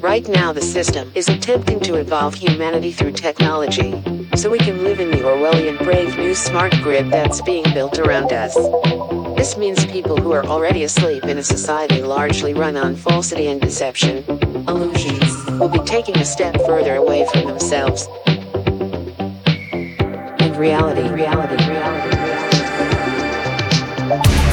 Right now, the system is attempting to evolve humanity through technology, so we can live in the Orwellian brave new smart grid that's being built around us. This means people who are already asleep in a society largely run on falsity and deception, illusions, will be taking a step further away from themselves. Reality, reality, reality, reality.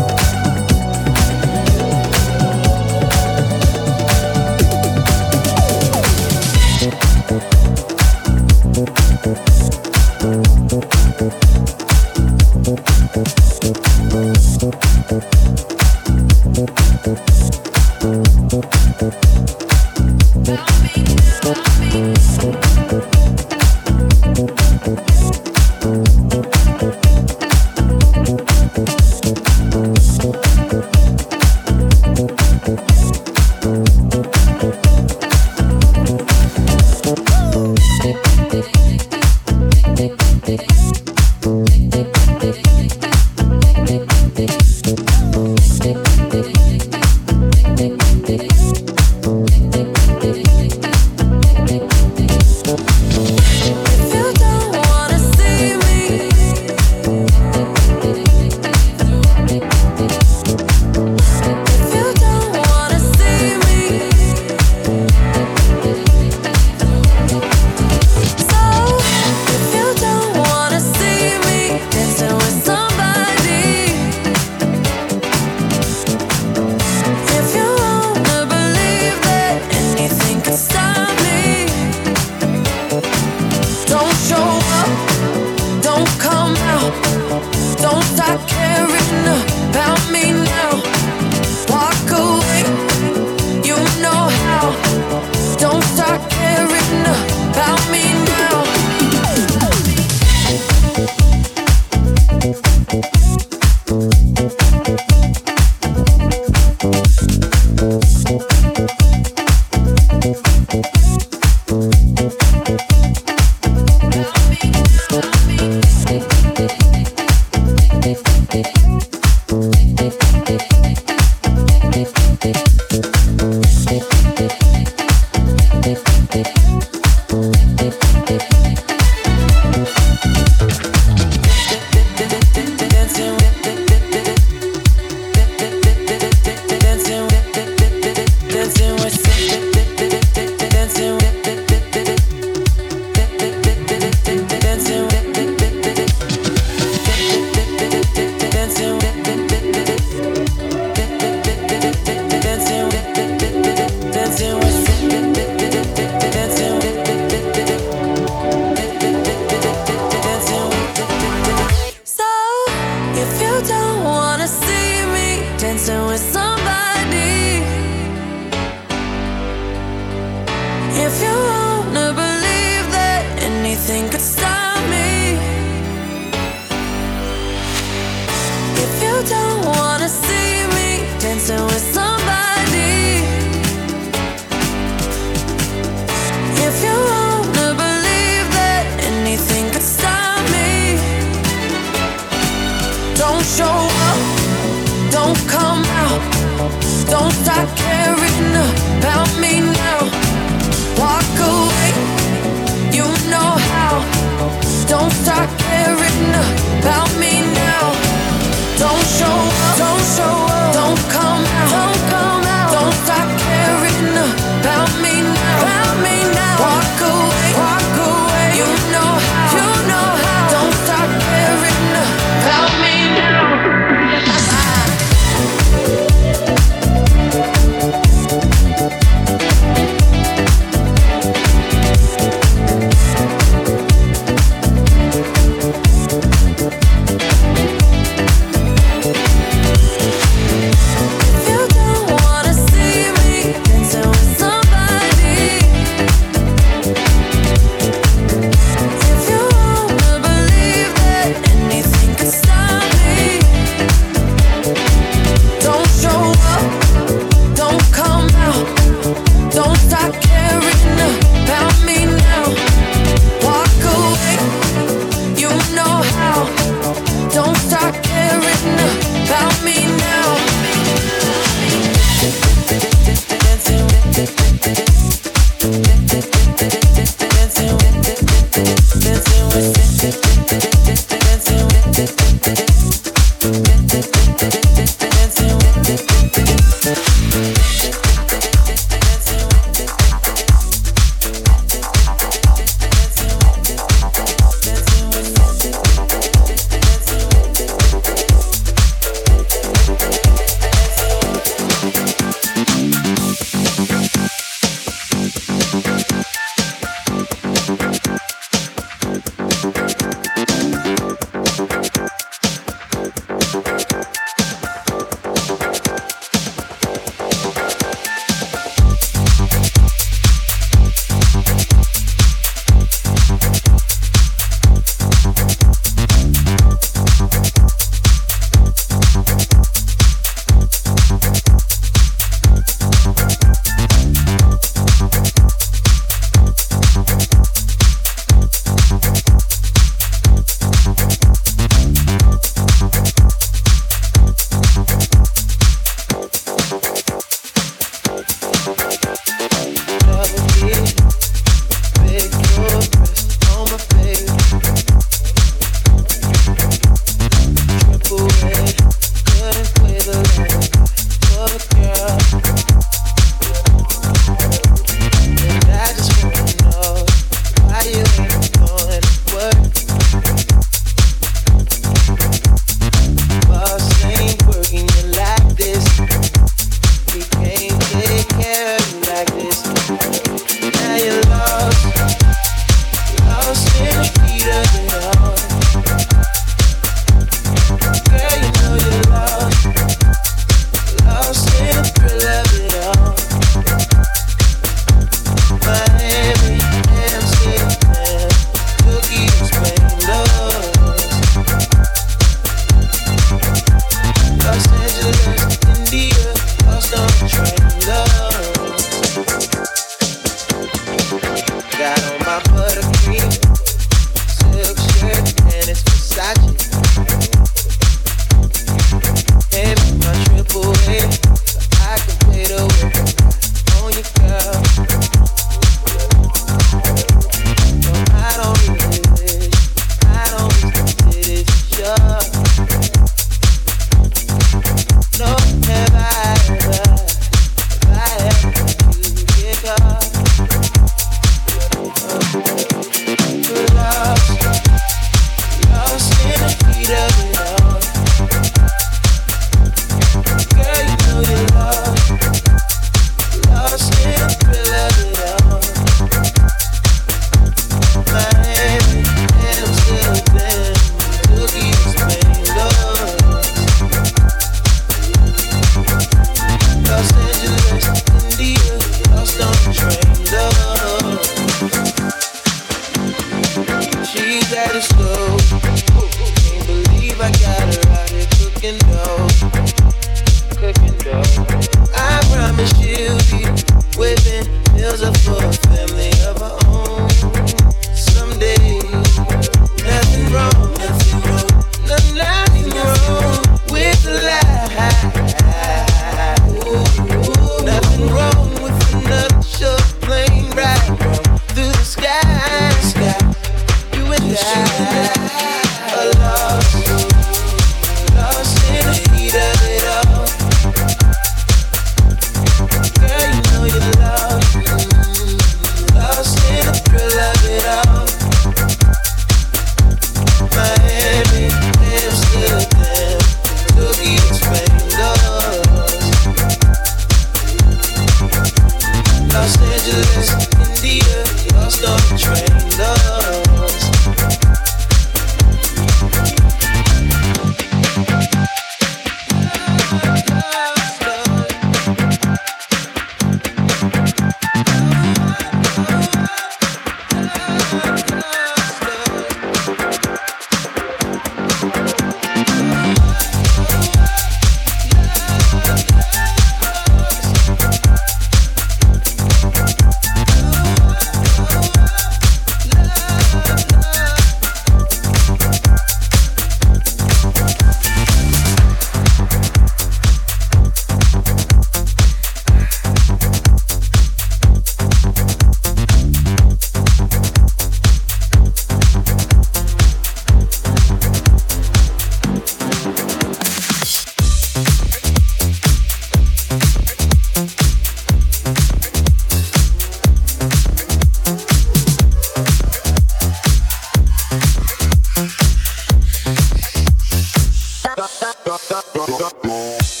Música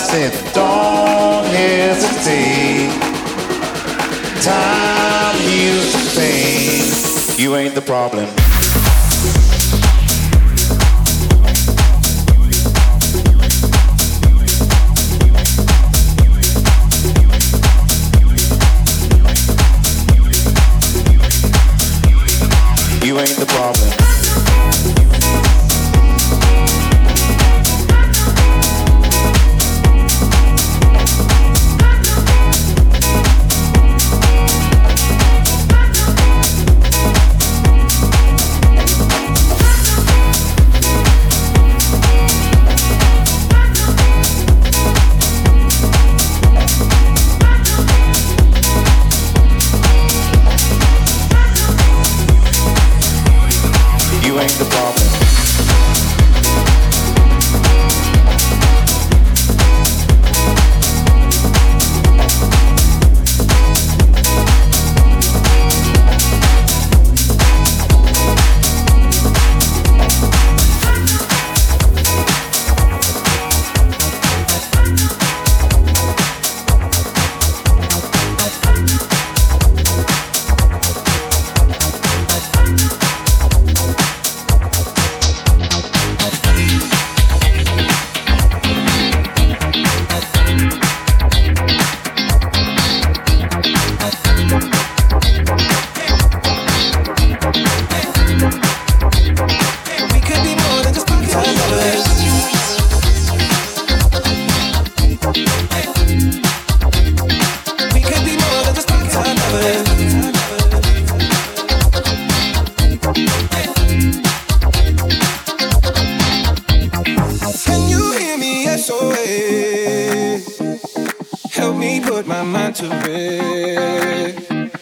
said, don't hesitate. Time heals the pain. You ain't the problem. away. Help me put my mind to rest.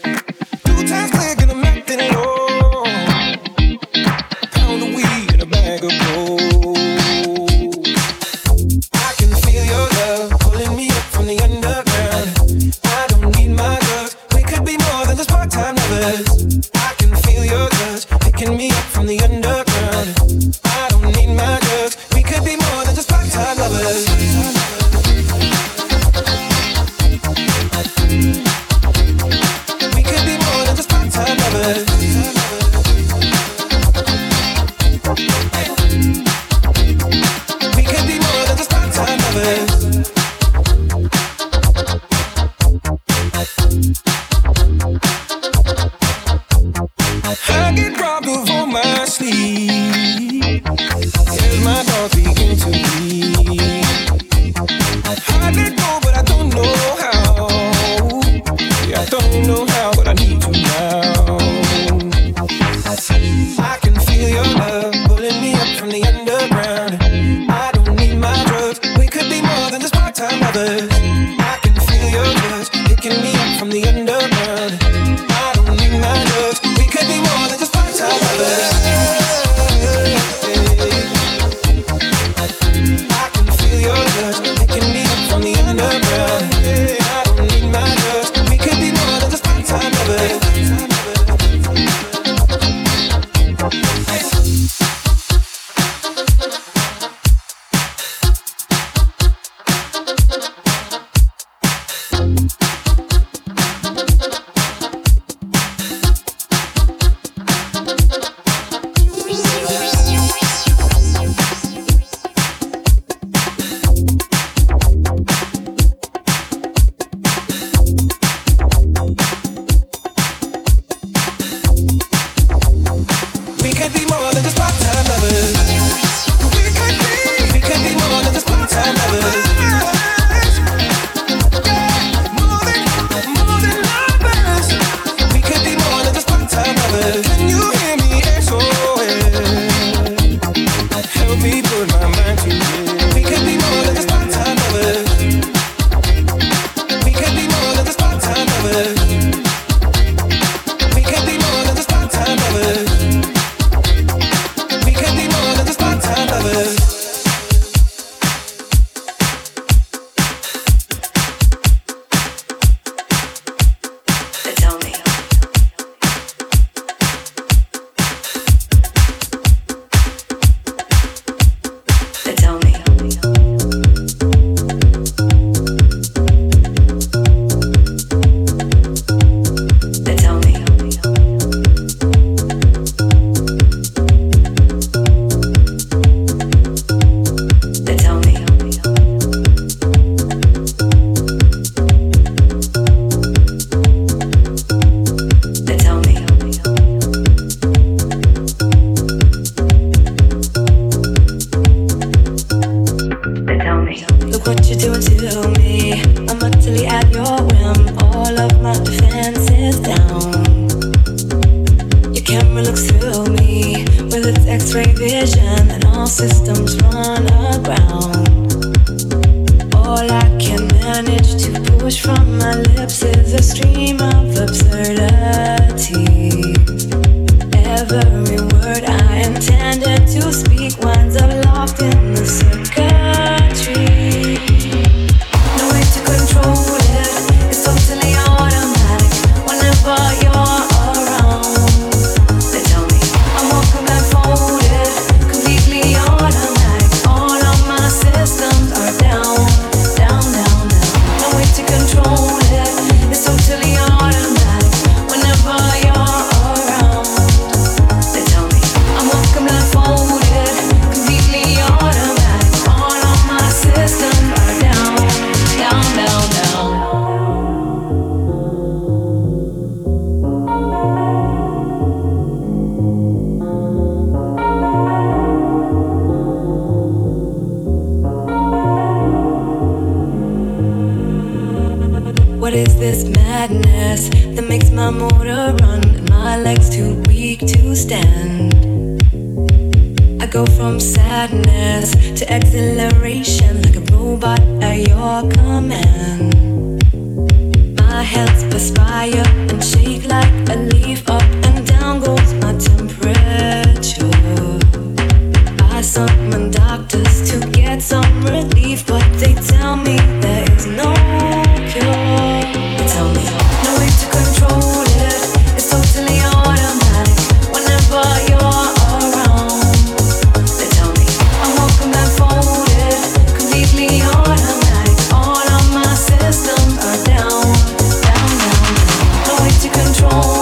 Control